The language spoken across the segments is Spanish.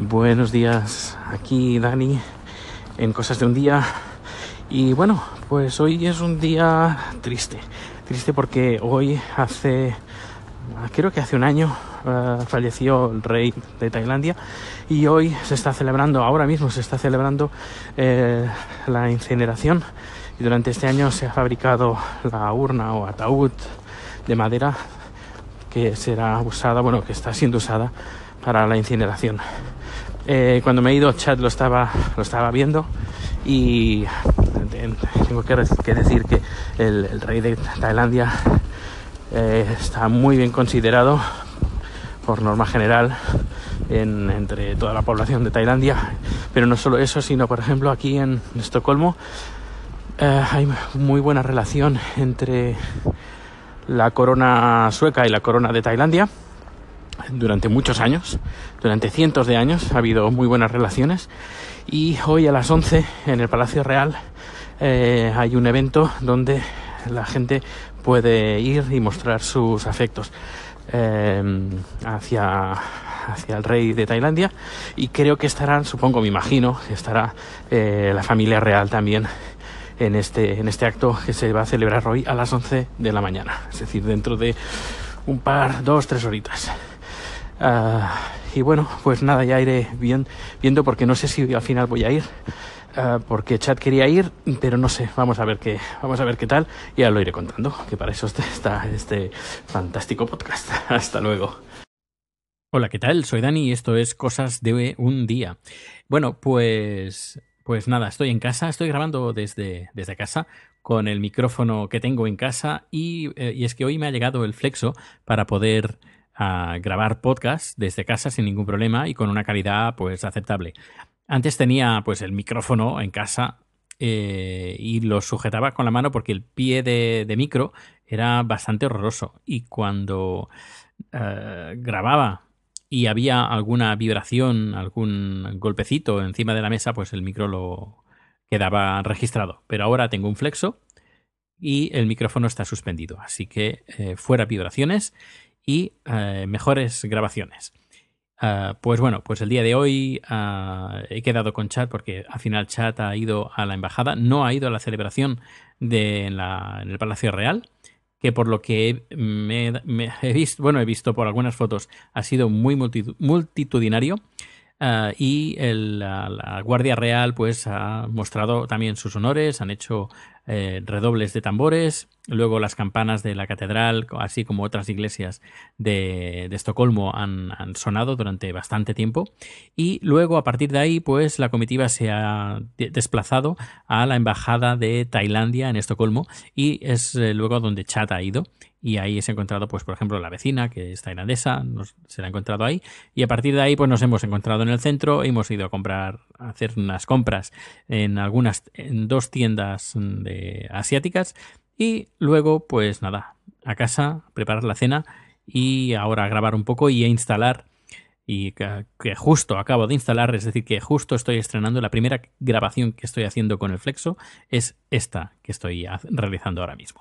Buenos días, aquí Dani en Cosas de un Día. Y bueno, pues hoy es un día triste. Triste porque hoy hace, creo que hace un año, uh, falleció el rey de Tailandia y hoy se está celebrando, ahora mismo se está celebrando eh, la incineración y durante este año se ha fabricado la urna o ataúd de madera que será usada, bueno, que está siendo usada para la incineración. Eh, cuando me he ido, Chad lo estaba, lo estaba viendo y tengo que, decir que el, rey de Tailandia eh, está muy bien considerado por norma general entre toda la población de Tailandia. Pero no solo eso, sino por ejemplo aquí en Estocolmo eh, hay muy buena relación entre la corona sueca y la corona de Tailandia durante muchos años, durante cientos de años ha habido muy buenas relaciones. Y hoy a las 11 en el Palacio Real eh, hay un evento donde la gente puede ir y mostrar sus afectos eh, hacia, hacia el rey de Tailandia. Y creo que estarán, supongo, me imagino, estará eh, la familia real también en este, en este acto que se va a celebrar hoy a las 11 de la mañana, es decir, dentro de un par, dos, tres horitas. Ah, y bueno, pues nada, ya iré bien, viendo porque no sé si al final voy a ir. Ah, porque Chad quería ir, pero no sé, vamos a ver qué, vamos a ver qué tal y ya lo iré contando, que para eso está este fantástico podcast. Hasta luego. Hola, ¿qué tal? Soy Dani y esto es Cosas de un día. Bueno, pues pues nada, estoy en casa, estoy grabando desde, desde casa con el micrófono que tengo en casa y, eh, y es que hoy me ha llegado el flexo para poder a grabar podcast desde casa sin ningún problema y con una calidad pues aceptable. Antes tenía pues el micrófono en casa eh, y lo sujetaba con la mano porque el pie de, micro era bastante horroroso y cuando eh, grababa y había alguna vibración, algún golpecito encima de la mesa, pues el micro lo quedaba registrado. Pero ahora tengo un flexo y el micrófono está suspendido, así que eh, fuera vibraciones y eh, mejores grabaciones. Ah, pues bueno, pues el día de hoy ah, he quedado con Chat porque al final Chat ha ido a la embajada, no ha ido a la celebración de, en, el Palacio Real, que por lo que me, he visto, bueno, he visto por algunas fotos, ha sido muy multitudinario. Y la, Guardia Real pues ha mostrado también sus honores, han hecho eh, redobles de tambores, luego las campanas de la catedral, así como otras iglesias de, Estocolmo han, sonado durante bastante tiempo. Y luego a partir de ahí pues la comitiva se ha desplazado a la embajada de Tailandia en Estocolmo y es eh, luego donde Chat ha ido. Y ahí se ha encontrado, pues, por ejemplo, la vecina, que es tailandesa, se la ha encontrado ahí, y a partir de ahí, pues nos hemos encontrado en el centro, hemos ido a comprar, a hacer unas compras en algunas, en dos tiendas de, asiáticas, y luego, pues nada, a casa, preparar la cena, y ahora grabar un poco y a instalar y que, justo acabo de instalar, es decir, que justo estoy estrenando la primera grabación que estoy haciendo con el Flexo, es esta que estoy realizando ahora mismo.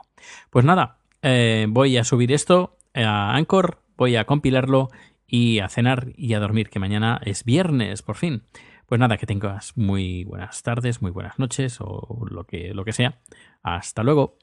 Pues nada, eh, voy a subir esto a Anchor, voy a compilarlo y a cenar y a dormir, que mañana es viernes, por fin. Pues nada, que tengas muy buenas tardes, muy buenas noches o lo que, lo que sea. Hasta luego.